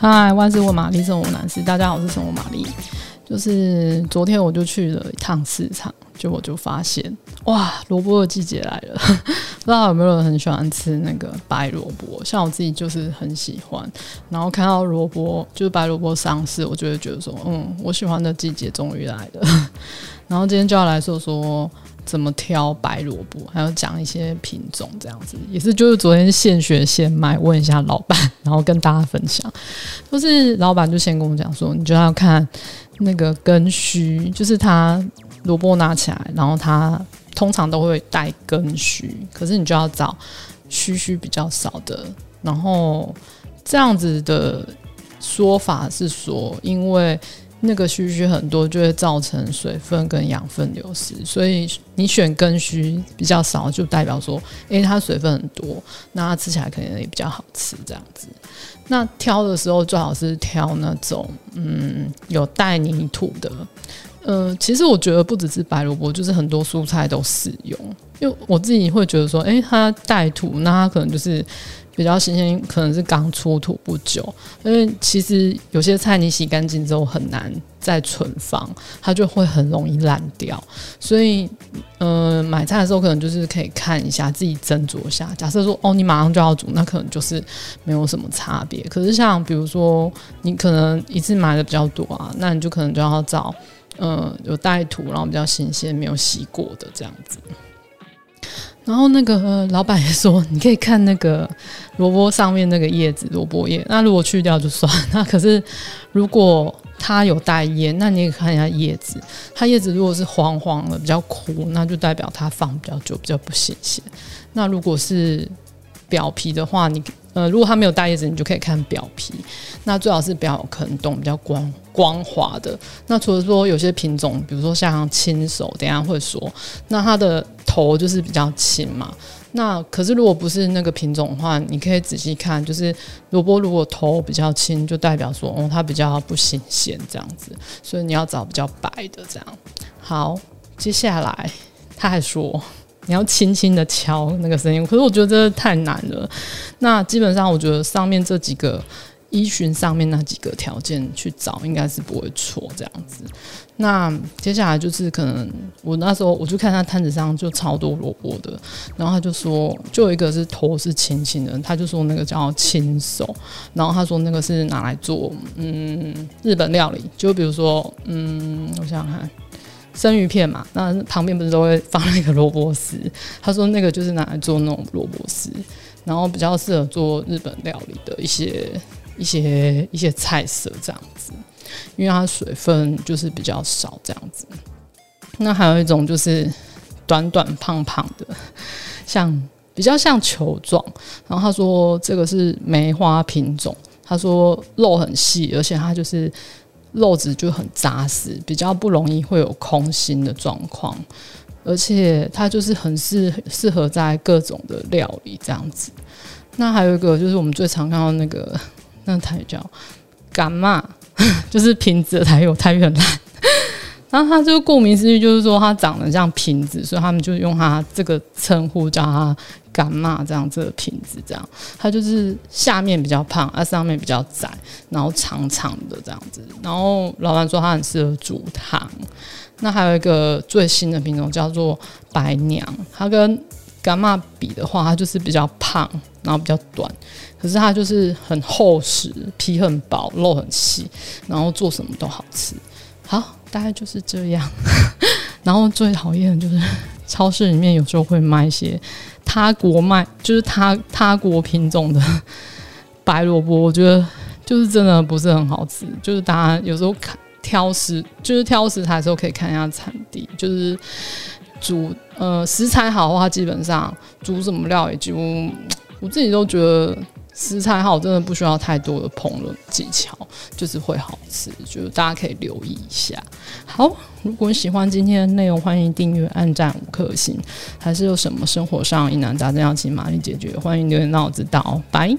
嗨，万事问玛丽，生活男士，大家好，我是生活玛丽。就是昨天我就去了一趟市场，就我就发现，哇，萝卜的季节来了。不知道有没有人很喜欢吃那个白萝卜？像我自己就是很喜欢。然后看到萝卜，就是白萝卜上市，我就会觉得说，嗯，我喜欢的季节终于来了。然后今天就要来说说。怎么挑白萝卜，还要讲一些品种，这样子也是就是昨天现学现卖，问一下老板，然后跟大家分享。就是老板就先跟我讲说，你就要看那个根须，就是它萝卜拿起来，然后它通常都会带根须，可是你就要找须须比较少的。然后这样子的说法是说，因为。那个须须很多，就会造成水分跟养分流失，所以你选根须比较少，就代表说，诶，它水分很多，那它吃起来可能也比较好吃，这样子。那挑的时候最好是挑那种，嗯，有带泥土的。嗯、其实我觉得不只是白萝卜，就是很多蔬菜都适用。因为我自己会觉得说，诶，它带土，那它可能就是。比较新鲜，可能是刚出土不久，因为其实有些菜你洗干净之后很难再存放，它就会很容易烂掉。所以，呃，买菜的时候可能就是可以看一下，自己斟酌一下。假设说，哦，你马上就要煮，那可能就是没有什么差别。可是像比如说，你可能一次买的比较多啊，那你就可能就要找，呃，有带土，然后比较新鲜、没有洗过的这样子。然后那个、老板也说，你可以看那个萝卜上面那个叶子，萝卜叶。那如果去掉就算。那可是如果它有带叶，那你也看一下叶子。它叶子如果是黄黄的，比较枯，那就代表它放比较久，比较不新鲜。那如果是表皮的话，你呃，如果它没有带叶子，你就可以看表皮。那最好是比较有坑洞，比较光光滑的。那除了说有些品种，比如说像青手，等下会说，那它的。头就是比较轻嘛，那可是如果不是那个品种的话，你可以仔细看，就是萝卜如果头比较轻，就代表说哦它比较不新鲜这样子，所以你要找比较白的这样。好，接下来他还说你要轻轻的敲那个声音，可是我觉得这太难了。那基本上我觉得上面这几个。依循上面那几个条件去找，应该是不会错这样子。那接下来就是可能我那时候我就看他摊子上就超多萝卜的，然后他就说，就有一个是头是青青的，他就说那个叫青手，然后他说那个是拿来做嗯日本料理，就比如说嗯我想想看生鱼片嘛，那旁边不是都会放那个萝卜丝，他说那个就是拿来做那种萝卜丝，然后比较适合做日本料理的一些。一些一些菜色这样子，因为它水分就是比较少这样子。那还有一种就是短短胖胖的，像比较像球状。然后他说这个是梅花品种，他说肉很细，而且它就是肉质就很扎实，比较不容易会有空心的状况。而且它就是很适适合在各种的料理这样子。那还有一个就是我们最常看到那个。那台叫 干嘛，就是瓶子的台语，台语很烂。然后它就顾名思义，就是说它长得像瓶子，所以他们就用它这个称呼叫它干妈这样这个瓶子这样。它就是下面比较胖，而上面比较窄，然后长长的这样子。然后老板说它很适合煮汤。那还有一个最新的品种叫做白娘，它跟干妈比的话，它就是比较胖，然后比较短，可是它就是很厚实，皮很薄，肉很细，然后做什么都好吃。好，大概就是这样。然后最讨厌的就是 超市里面有时候会卖一些他国卖，就是他他国品种的 白萝卜，我觉得就是真的不是很好吃。就是大家有时候看挑食，就是挑食材的时候可以看一下产地，就是。煮呃食材好的话，基本上煮什么料也几乎我自己都觉得食材好，真的不需要太多的烹饪技巧，就是会好吃。就是大家可以留意一下。好，如果喜欢今天的内容，欢迎订阅、按赞五颗星。还是有什么生活上疑难杂症要请玛丽解决，欢迎留言让我知道。拜。